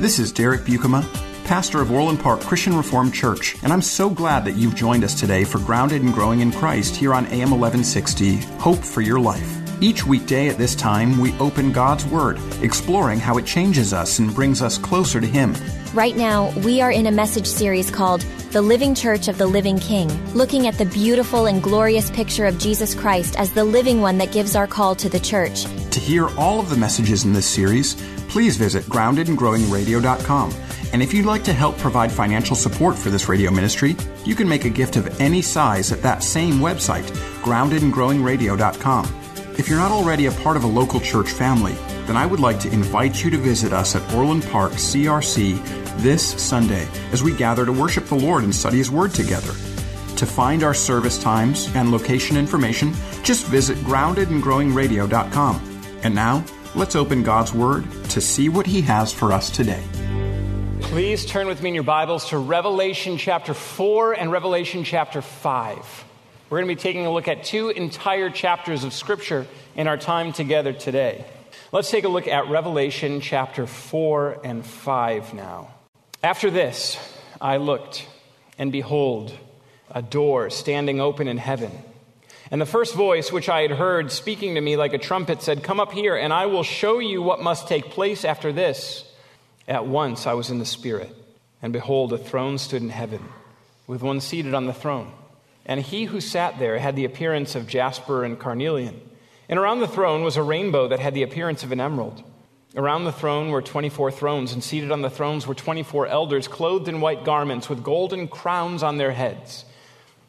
This is Derek Buikema, pastor of Orland Park Christian Reformed Church, and I'm so glad that you've joined us today for Grounded and Growing in Christ here on AM 1160, Hope for Your Life. Each weekday at this time, we open God's Word, exploring how it changes us and brings us closer to Him. Right now, we are in a message series called The Living Church of the Living King, looking at the beautiful and glorious picture of Jesus Christ as the living one that gives our call to the church. To hear all of the messages in this series, please visit groundedandgrowingradio.com. And if you'd like to help provide financial support for this radio ministry, you can make a gift of any size at that same website, groundedandgrowingradio.com. If you're not already a part of a local church family, then I would like to invite you to visit us at Orland Park CRC this Sunday as we gather to worship the Lord and study His Word together. To find our service times and location information, just visit groundedandgrowingradio.com. And now, let's open God's Word to see what He has for us today. Please turn with me in your Bibles to Revelation chapter 4 and Revelation chapter 5. We're going to be taking a look at two entire chapters of Scripture in our time together today. Let's take a look at Revelation chapter 4 and 5 now. After this, I looked, and behold, a door standing open in heaven. And the first voice which I had heard speaking to me like a trumpet said, Come up here, and I will show you what must take place after this. At once I was in the Spirit, and behold, a throne stood in heaven, with one seated on the throne. And he who sat there had the appearance of jasper and carnelian. And around the throne was a rainbow that had the appearance of an emerald. Around the throne were 24 thrones, and seated on the thrones were 24 elders, clothed in white garments, with golden crowns on their heads.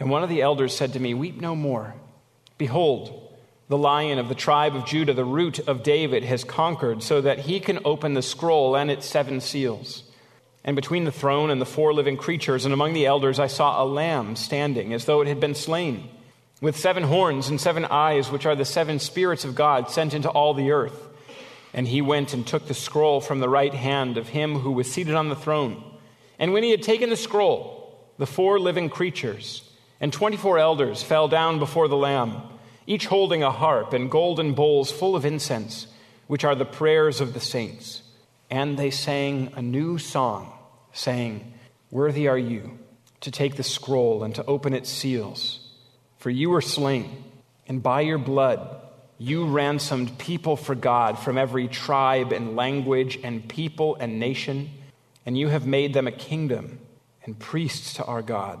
And one of the elders said to me, Weep no more. Behold, the lion of the tribe of Judah, the root of David, has conquered so that he can open the scroll and its seven seals. And between the throne and the four living creatures and among the elders, I saw a lamb standing as though it had been slain, with seven horns and seven eyes, which are the seven spirits of God sent into all the earth. And he went and took the scroll from the right hand of him who was seated on the throne. And when he had taken the scroll, the four living creatures, and 24 elders fell down before the Lamb, each holding a harp and golden bowls full of incense, which are the prayers of the saints. And they sang a new song, saying, Worthy are you to take the scroll and to open its seals. For you were slain, and by your blood you ransomed people for God from every tribe and language and people and nation and you have made them a kingdom and priests to our God,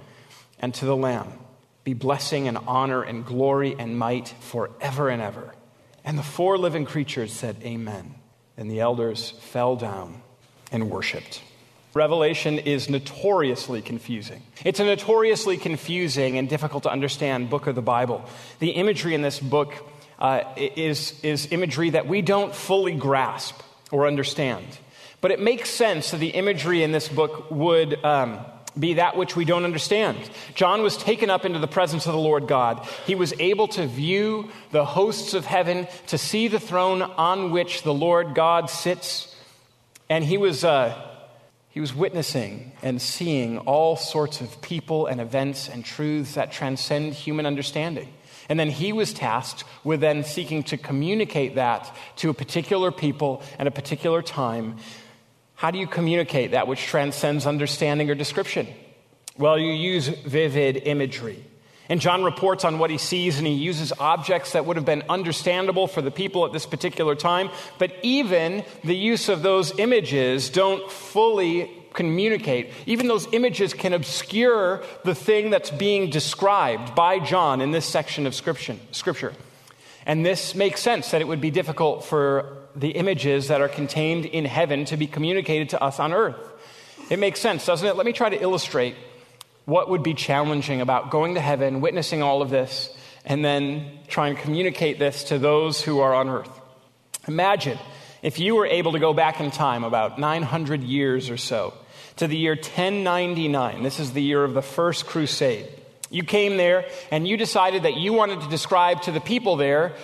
and to the Lamb, be blessing and honor and glory and might forever and ever. And the four living creatures said, Amen. And the elders fell down and worshiped. Revelation is notoriously confusing. It's a notoriously confusing and difficult to understand book of the Bible. The imagery in this book uh, is, is imagery that we don't fully grasp or understand. But it makes sense that the imagery in this book would um, be that which we don't understand. John was taken up into the presence of the Lord God. He was able to view the hosts of heaven, to see the throne on which the Lord God sits. And he was, uh, he was witnessing and seeing all sorts of people and events and truths that transcend human understanding. And then he was tasked with then seeking to communicate that to a particular people at a particular time how do you communicate that which transcends understanding or description? Well, you use vivid imagery. And John reports on what he sees, and he uses objects that would have been understandable for the people at this particular time. But even the use of those images don't fully communicate. Even those images can obscure the thing that's being described by John in this section of Scripture. And this makes sense that it would be difficult for the images that are contained in heaven to be communicated to us on earth. It makes sense, doesn't it? Let me try to illustrate what would be challenging about going to heaven, witnessing all of this, and then trying to communicate this to those who are on earth. Imagine if you were able to go back in time about 900 years or so to the year 1099. This is the year of the first crusade. You came there and you decided that you wanted to describe to the people there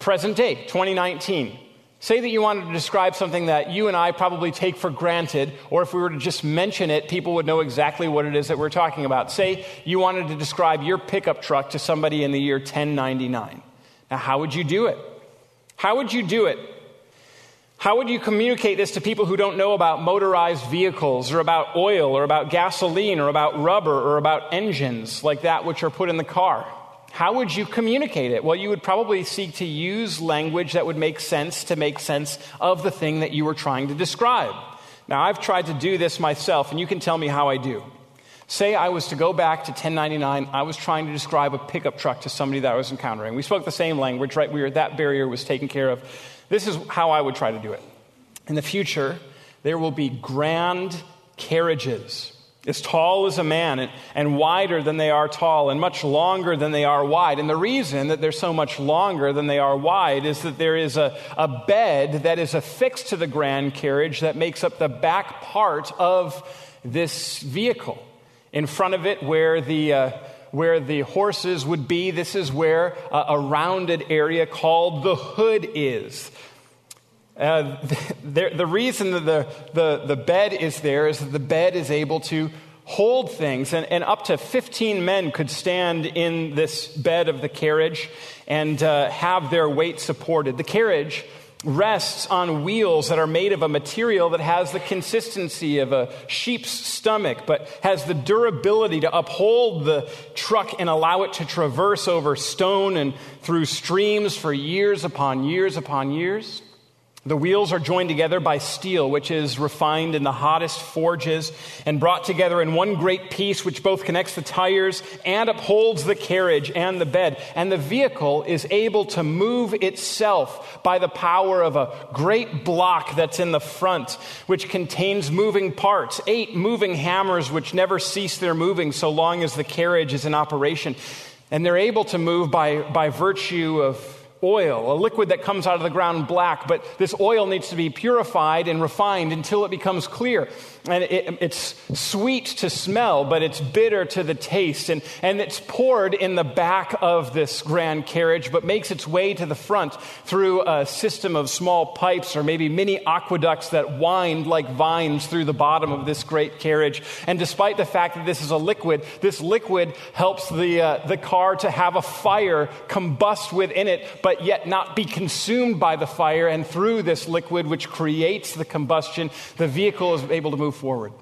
present day, 2019. Say that you wanted to describe something that you and I probably take for granted, or if we were to just mention it, people would know exactly what it is that we're talking about. Say you wanted to describe your pickup truck to somebody in the year 1099. Now, how would you do it? How would you do it? How would you communicate this to people who don't know about motorized vehicles, or about oil, or about gasoline, or about rubber, or about engines like that which are put in the car? How would you communicate it? Well, you would probably seek to use language that would make sense to make sense of the thing that you were trying to describe. Now, I've tried to do this myself, and you can tell me how I do. Say I was to go back to 1099, I was trying to describe a pickup truck to somebody that I was encountering. We spoke the same language, right? We were, that barrier was taken care of. This is how I would try to do it. In the future, there will be grand carriages as tall as a man and, and wider than they are tall and much longer than they are wide. And the reason that they're so much longer than they are wide is that there is a, a bed that is affixed to the grand carriage that makes up the back part of this vehicle. In front of it, where the uh, where the horses would be. This is where uh, a rounded area called the hood is. Uh, the, the, reason that the, the, the bed is there is that the bed is able to hold things, and, and up to 15 men could stand in this bed of the carriage and uh, have their weight supported. The carriage rests on wheels that are made of a material that has the consistency of a sheep's stomach, but has the durability to uphold the truck and allow it to traverse over stone and through streams for years upon years upon years. The wheels are joined together by steel, which is refined in the hottest forges and brought together in one great piece, which both connects the tires and upholds the carriage and the bed. And the vehicle is able to move itself by the power of a great block that's in the front, which contains moving parts, eight moving hammers, which never cease their moving so long as the carriage is in operation. And they're able to move by, by virtue of oil, a liquid that comes out of the ground black, but this oil needs to be purified and refined until it becomes clear. And it, it's sweet to smell, but it's bitter to the taste. And, and it's poured in the back of this grand carriage, but makes its way to the front through a system of small pipes or maybe mini aqueducts that wind like vines through the bottom of this great carriage. And despite the fact that this is a liquid, this liquid helps the, uh, the car to have a fire combust within it, but yet not be consumed by the fire. And through this liquid, which creates the combustion, the vehicle is able to move forward.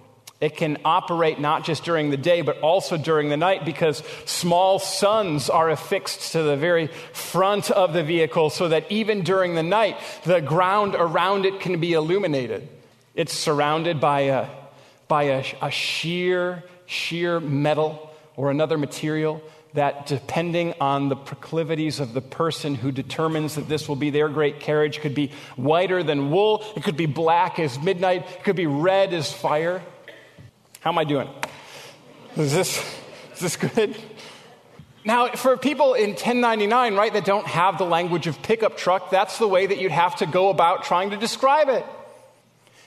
It can operate not just during the day, but also during the night because small suns are affixed to the very front of the vehicle so that even during the night, the ground around it can be illuminated. It's surrounded by a, by a, a sheer, sheer metal or another material that, depending on the proclivities of the person who determines that this will be their great carriage, could be whiter than wool, it could be black as midnight, it could be red as fire. How am I doing? Is this, is this good? Now, for people in 1099, right, that don't have the language of pickup truck, that's the way that you'd have to go about trying to describe it.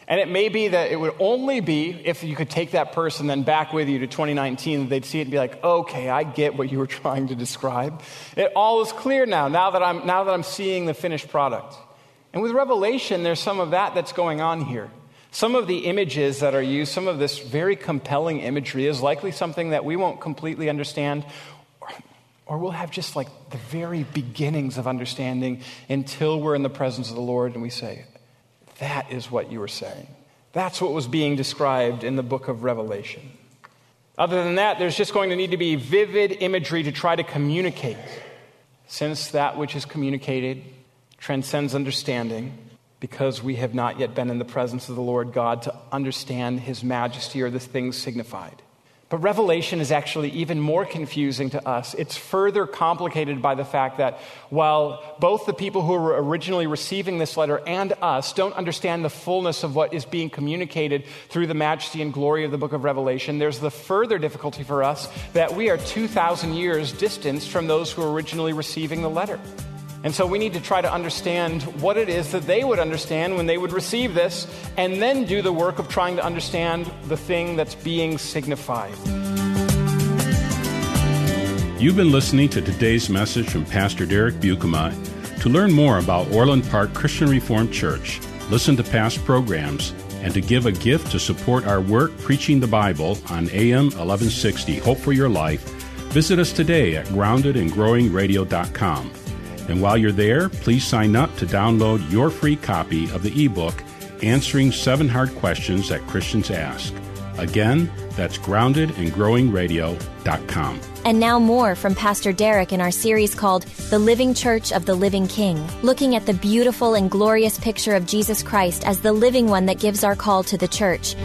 And it may be that it would only be if you could take that person then back with you to 2019, that they'd see it and be like, okay, I get what you were trying to describe. It all is clear now, now that I'm, now that I'm seeing the finished product. And with Revelation, there's some of that that's going on here. Some of the images that are used, some of this very compelling imagery is likely something that we won't completely understand, or, or we'll have just like the very beginnings of understanding until we're in the presence of the Lord and we say, that is what you were saying. That's what was being described in the book of Revelation. Other than that, there's just going to need to be vivid imagery to try to communicate, since that which is communicated transcends understanding, because we have not yet been in the presence of the Lord God to understand his majesty or the things signified. But Revelation is actually even more confusing to us. It's further complicated by the fact that while both the people who were originally receiving this letter and us don't understand the fullness of what is being communicated through the majesty and glory of the book of Revelation, there's the further difficulty for us that we are 2,000 years distanced from those who were originally receiving the letter. And so we need to try to understand what it is that they would understand when they would receive this, and then do the work of trying to understand the thing that's being signified. You've been listening to today's message from Pastor Derek Buikema. To learn more about Orland Park Christian Reformed Church, listen to past programs, and to give a gift to support our work preaching the Bible on AM 1160 Hope for Your Life, visit us today at groundedandgrowingradio.com. And while you're there, please sign up to download your free copy of the ebook, Answering Seven Hard Questions That Christians Ask. Again, that's groundedandgrowingradio.com. And now more from Pastor Derek in our series called The Living Church of the Living King, looking at the beautiful and glorious picture of Jesus Christ as the living one that gives our call to the church.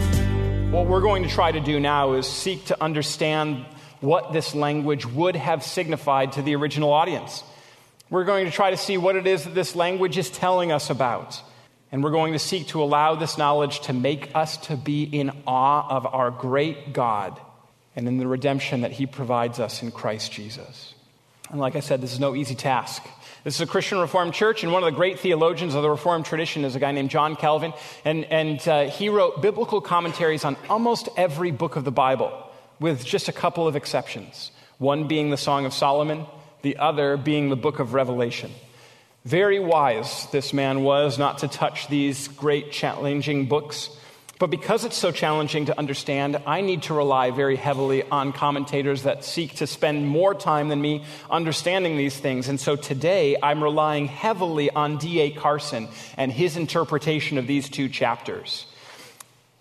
What we're going to try to do now is seek to understand what this language would have signified to the original audience. We're going to try to see what it is that this language is telling us about. And we're going to seek to allow this knowledge to make us to be in awe of our great God and in the redemption that he provides us in Christ Jesus. And like I said, this is no easy task. This is a Christian Reformed church, and one of the great theologians of the Reformed tradition is a guy named John Calvin. And, and uh, he wrote biblical commentaries on almost every book of the Bible, with just a couple of exceptions. One being the Song of Solomon, the other being the book of Revelation. Very wise this man was not to touch these great challenging books. But because it's so challenging to understand, I need to rely very heavily on commentators that seek to spend more time than me understanding these things. And so today I'm relying heavily on D.A. Carson and his interpretation of these two chapters.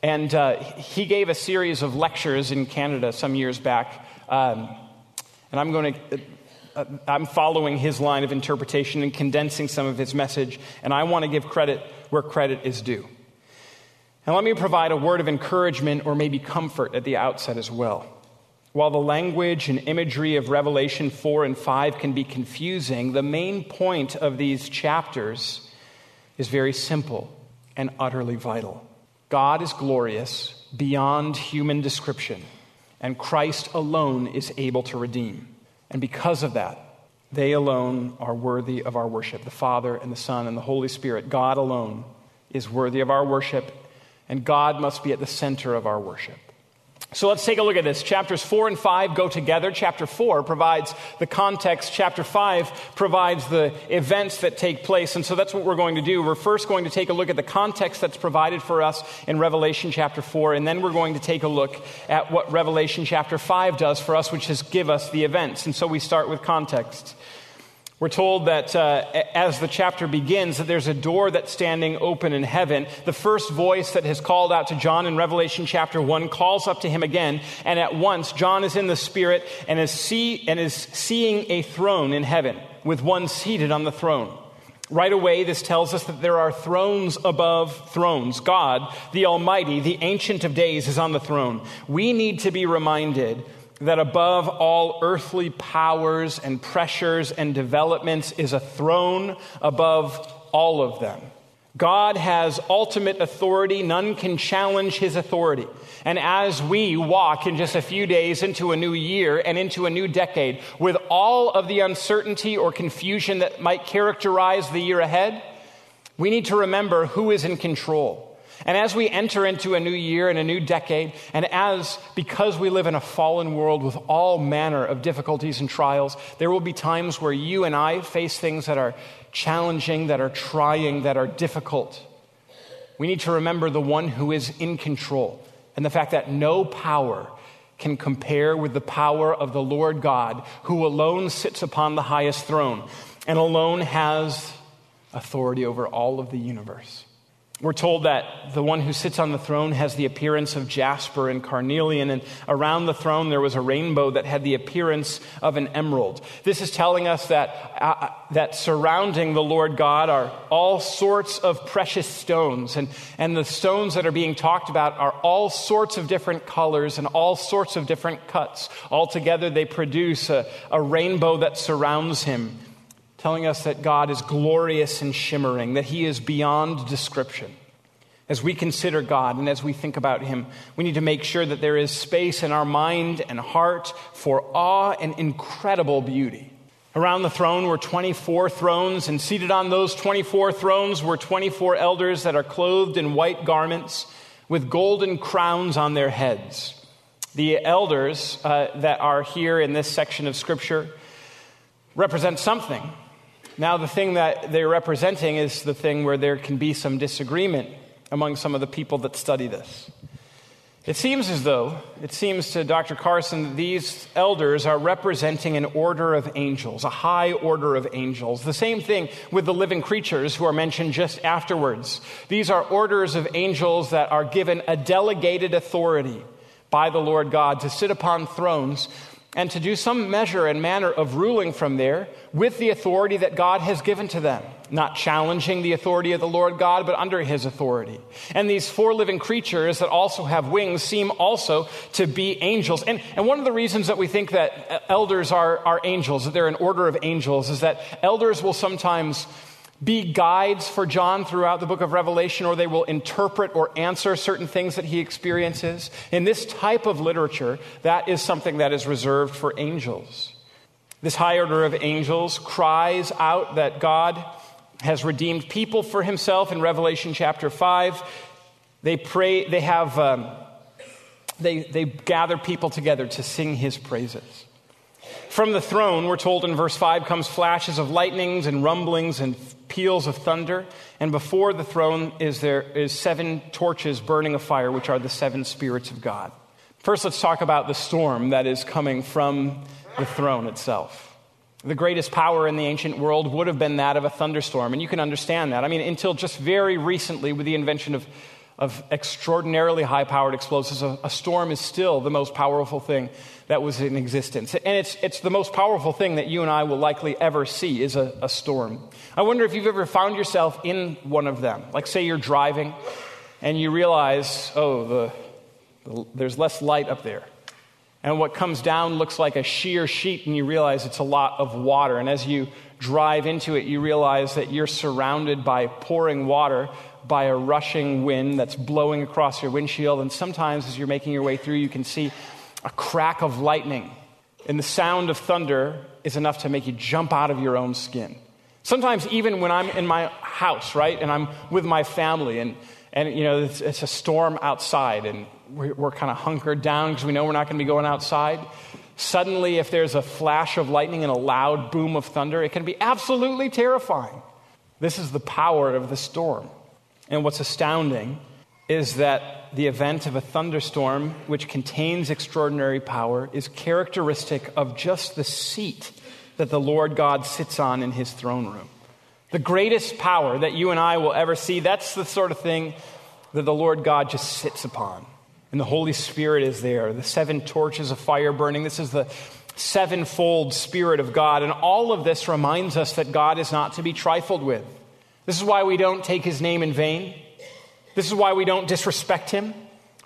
And uh, he gave a series of lectures in Canada some years back. Um, and I'm going to uh, I'm following his line of interpretation and condensing some of his message, and I want to give credit where credit is due. And let me provide a word of encouragement or maybe comfort at the outset as well. While the language and imagery of Revelation 4 and 5 can be confusing, the main point of these chapters is very simple and utterly vital. God is glorious beyond human description, and Christ alone is able to redeem. And because of that, They alone are worthy of our worship the Father and the Son and the Holy Spirit. God alone is worthy of our worship, and God must be at the center of our worship. So let's take a look at this. Chapters 4 and 5 go together. Chapter 4 provides the context, chapter 5 provides the events that take place. And so that's what we're going to do. We're first going to take a look at the context that's provided for us in Revelation chapter 4, and then we're going to take a look at what Revelation chapter 5 does for us, which is give us the events. And so we start with context. We're told that uh, as the chapter begins, that there's a door that's standing open in heaven. The first voice that has called out to John in Revelation chapter 1 calls up to him again, and at once John is in the Spirit and is, see, and is seeing a throne in heaven with one seated on the throne. Right away, this tells us that there are thrones above thrones. God, the Almighty, the Ancient of Days, is on the throne. We need to be reminded that above all earthly powers and pressures and developments is a throne above all of them. God has ultimate authority. None can challenge his authority. And as we walk in just a few days into a new year and into a new decade, with all of the uncertainty or confusion that might characterize the year ahead, we need to remember who is in control. And as we enter into a new year and a new decade, and as, because we live in a fallen world with all manner of difficulties and trials, there will be times where you and I face things that are challenging, that are trying, that are difficult. We need to remember the one who is in control and the fact that no power can compare with the power of the Lord God, who alone sits upon the highest throne and alone has authority over all of the universe. We're told that the one who sits on the throne has the appearance of jasper and carnelian, and around the throne there was a rainbow that had the appearance of an emerald. This is telling us that, uh, that surrounding the Lord God are all sorts of precious stones, and, and the stones that are being talked about are all sorts of different colors and all sorts of different cuts. Altogether, they produce a, a rainbow that surrounds him telling us that God is glorious and shimmering, that He is beyond description. As we consider God and as we think about Him, we need to make sure that there is space in our mind and heart for awe and incredible beauty. Around the throne were 24 thrones, and seated on those 24 thrones were 24 elders that are clothed in white garments with golden crowns on their heads. The elders uh, that are here in this section of Scripture represent something. Now, the thing that they're representing is the thing where there can be some disagreement among some of the people that study this. It seems as though, it seems to Dr. Carson, that these elders are representing an order of angels, a high order of angels. The same thing with the living creatures who are mentioned just afterwards. These are orders of angels that are given a delegated authority by the Lord God to sit upon thrones and to do some measure and manner of ruling from there with the authority that God has given to them, not challenging the authority of the Lord God, but under his authority. And these four living creatures that also have wings seem also to be angels. And, and one of the reasons that we think that elders are, are angels, that they're an order of angels, is that elders will sometimes be guides for John throughout the book of Revelation, or they will interpret or answer certain things that he experiences. In this type of literature, that is something that is reserved for angels. This high order of angels cries out that God has redeemed people for himself in Revelation chapter 5. They pray, they have, um, they, they gather people together to sing his praises. From the throne, we're told in verse 5, comes flashes of lightnings and rumblings and peals of thunder, and before the throne is there is seven torches burning a fire, which are the seven spirits of God. First, let's talk about the storm that is coming from the throne itself. The greatest power in the ancient world would have been that of a thunderstorm, and you can understand that. I mean, until just very recently, with the invention of of extraordinarily high powered explosives, a, a, storm is still the most powerful thing that was in existence. And it's, it's the most powerful thing that you and I will likely ever see is a, a storm. I wonder if you've ever found yourself in one of them. Like, say you're driving and you realize, oh, the, the, there's less light up there. And what comes down looks like a sheer sheet, and you realize it's a lot of water. And as you drive into it, you realize that you're surrounded by pouring water by a rushing wind that's blowing across your windshield. And sometimes, as you're making your way through, you can see a crack of lightning And the sound of thunder is enough to make you jump out of your own skin. Sometimes, even when I'm in my house, right, and I'm with my family, and, and you know, it's, it's a storm outside, and we're, we're kind of hunkered down because we know we're not going to be going outside. Suddenly, if there's a flash of lightning and a loud boom of thunder, it can be absolutely terrifying. This is the power of the storm. And what's astounding is that the event of a thunderstorm, which contains extraordinary power, is characteristic of just the seat that the Lord God sits on in his throne room. The greatest power that you and I will ever see, that's the sort of thing that the Lord God just sits upon. And the Holy Spirit is there, the seven torches of fire burning. This is the sevenfold Spirit of God. And all of this reminds us that God is not to be trifled with. This is why we don't take his name in vain. This is why we don't disrespect him,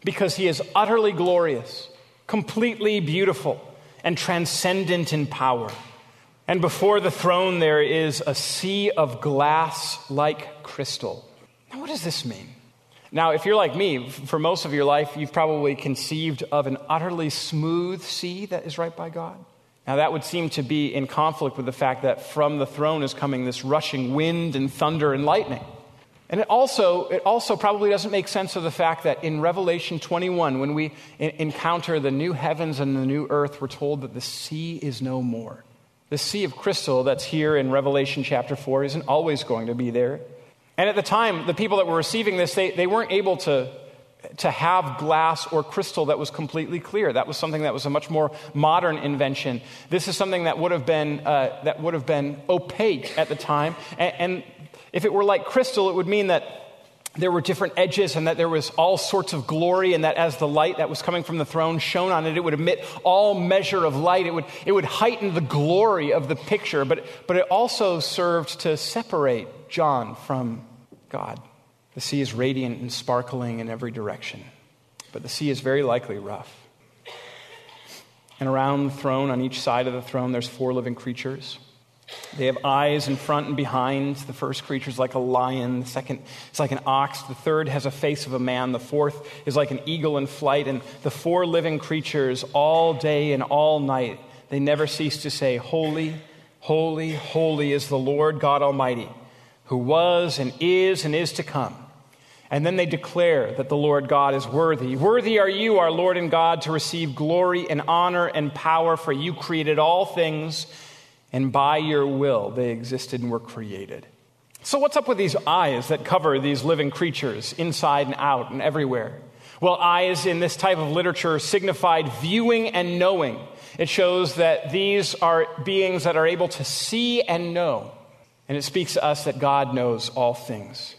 because he is utterly glorious, completely beautiful, and transcendent in power. And before the throne, there is a sea of glass like crystal. Now, what does this mean? Now, if you're like me, for most of your life, you've probably conceived of an utterly smooth sea that is right by God. Now, that would seem to be in conflict with the fact that from the throne is coming this rushing wind and thunder and lightning. And it also, it also probably doesn't make sense of the fact that in Revelation 21, when we encounter the new heavens and the new earth, we're told that the sea is no more. The sea of crystal that's here in Revelation chapter 4 isn't always going to be there. And at the time, the people that were receiving this, they, they weren't able to, to have glass or crystal that was completely clear. That was something that was a much more modern invention. This is something that would have been, uh, that would have been opaque at the time. And, and if it were like crystal, it would mean that there were different edges and that there was all sorts of glory and that as the light that was coming from the throne shone on it it would emit all measure of light it would, it would heighten the glory of the picture but, but it also served to separate john from god the sea is radiant and sparkling in every direction but the sea is very likely rough and around the throne on each side of the throne there's four living creatures they have eyes in front and behind. The first creature is like a lion. The second is like an ox. The third has a face of a man. The fourth is like an eagle in flight. And the four living creatures, all day and all night, they never cease to say, Holy, holy, holy is the Lord God Almighty, who was and is and is to come. And then they declare that the Lord God is worthy. Worthy are you, our Lord and God, to receive glory and honor and power, for you created all things and by your will they existed and were created. So, what's up with these eyes that cover these living creatures inside and out and everywhere? Well, eyes in this type of literature signified viewing and knowing. It shows that these are beings that are able to see and know. And it speaks to us that God knows all things.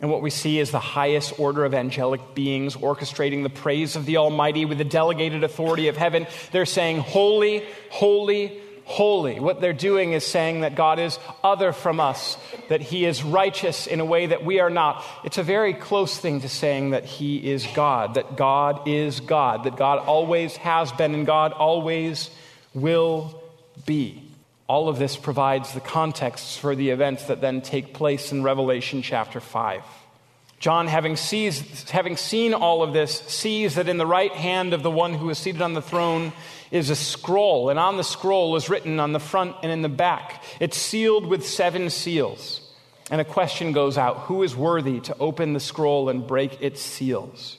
And what we see is the highest order of angelic beings orchestrating the praise of the Almighty with the delegated authority of heaven. They're saying, Holy, holy, holy. What they're doing is saying that God is other from us, that He is righteous in a way that we are not. It's a very close thing to saying that He is God, that God is God, that God always has been and God always will be. All of this provides the context for the events that then take place in Revelation chapter 5. John, having, sees, having seen all of this, sees that in the right hand of the one who is seated on the throne is a scroll, and on the scroll is written on the front and in the back. It's sealed with seven seals. And a question goes out Who is worthy to open the scroll and break its seals?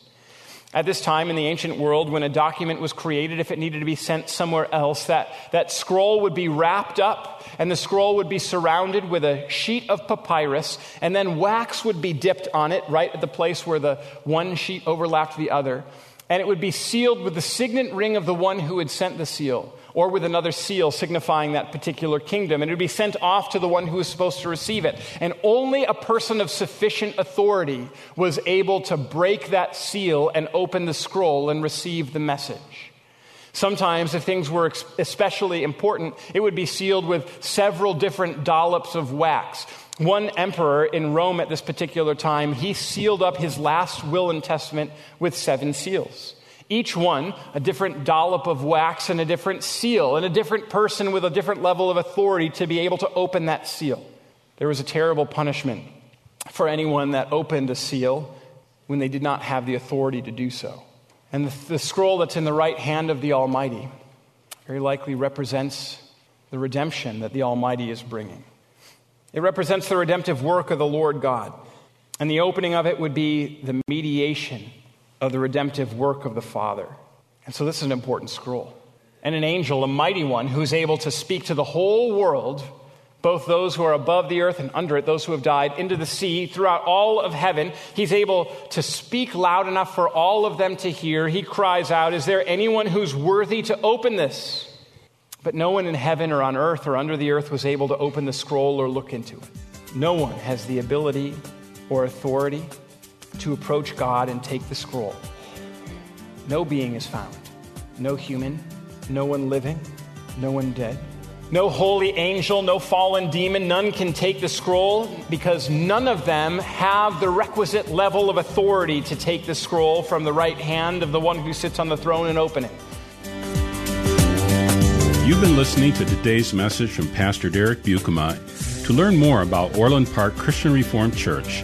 At this time in the ancient world, when a document was created, if it needed to be sent somewhere else, that, that scroll would be wrapped up and the scroll would be surrounded with a sheet of papyrus, and then wax would be dipped on it right at the place where the one sheet overlapped the other and it would be sealed with the signet ring of the one who had sent the seal, or with another seal signifying that particular kingdom. And it would be sent off to the one who was supposed to receive it. And only a person of sufficient authority was able to break that seal and open the scroll and receive the message. Sometimes, if things were especially important, it would be sealed with several different dollops of wax. One emperor in Rome at this particular time, he sealed up his last will and testament with seven seals. Each one a different dollop of wax and a different seal, and a different person with a different level of authority to be able to open that seal. There was a terrible punishment for anyone that opened a seal when they did not have the authority to do so. And the, the scroll that's in the right hand of the Almighty very likely represents the redemption that the Almighty is bringing. It represents the redemptive work of the Lord God. And the opening of it would be the mediation of the redemptive work of the Father. And so this is an important scroll. And an angel, a mighty one, who's able to speak to the whole world, both those who are above the earth and under it, those who have died, into the sea, throughout all of heaven. He's able to speak loud enough for all of them to hear. He cries out, Is there anyone who's worthy to open this? But no one in heaven or on earth or under the earth was able to open the scroll or look into it. No one has the ability or authority to approach God and take the scroll. No being is found. No human, no one living, no one dead. No holy angel, no fallen demon, none can take the scroll because none of them have the requisite level of authority to take the scroll from the right hand of the one who sits on the throne and open it. You've been listening to today's message from Pastor Derek Buikema. To learn more about Orland Park Christian Reformed Church,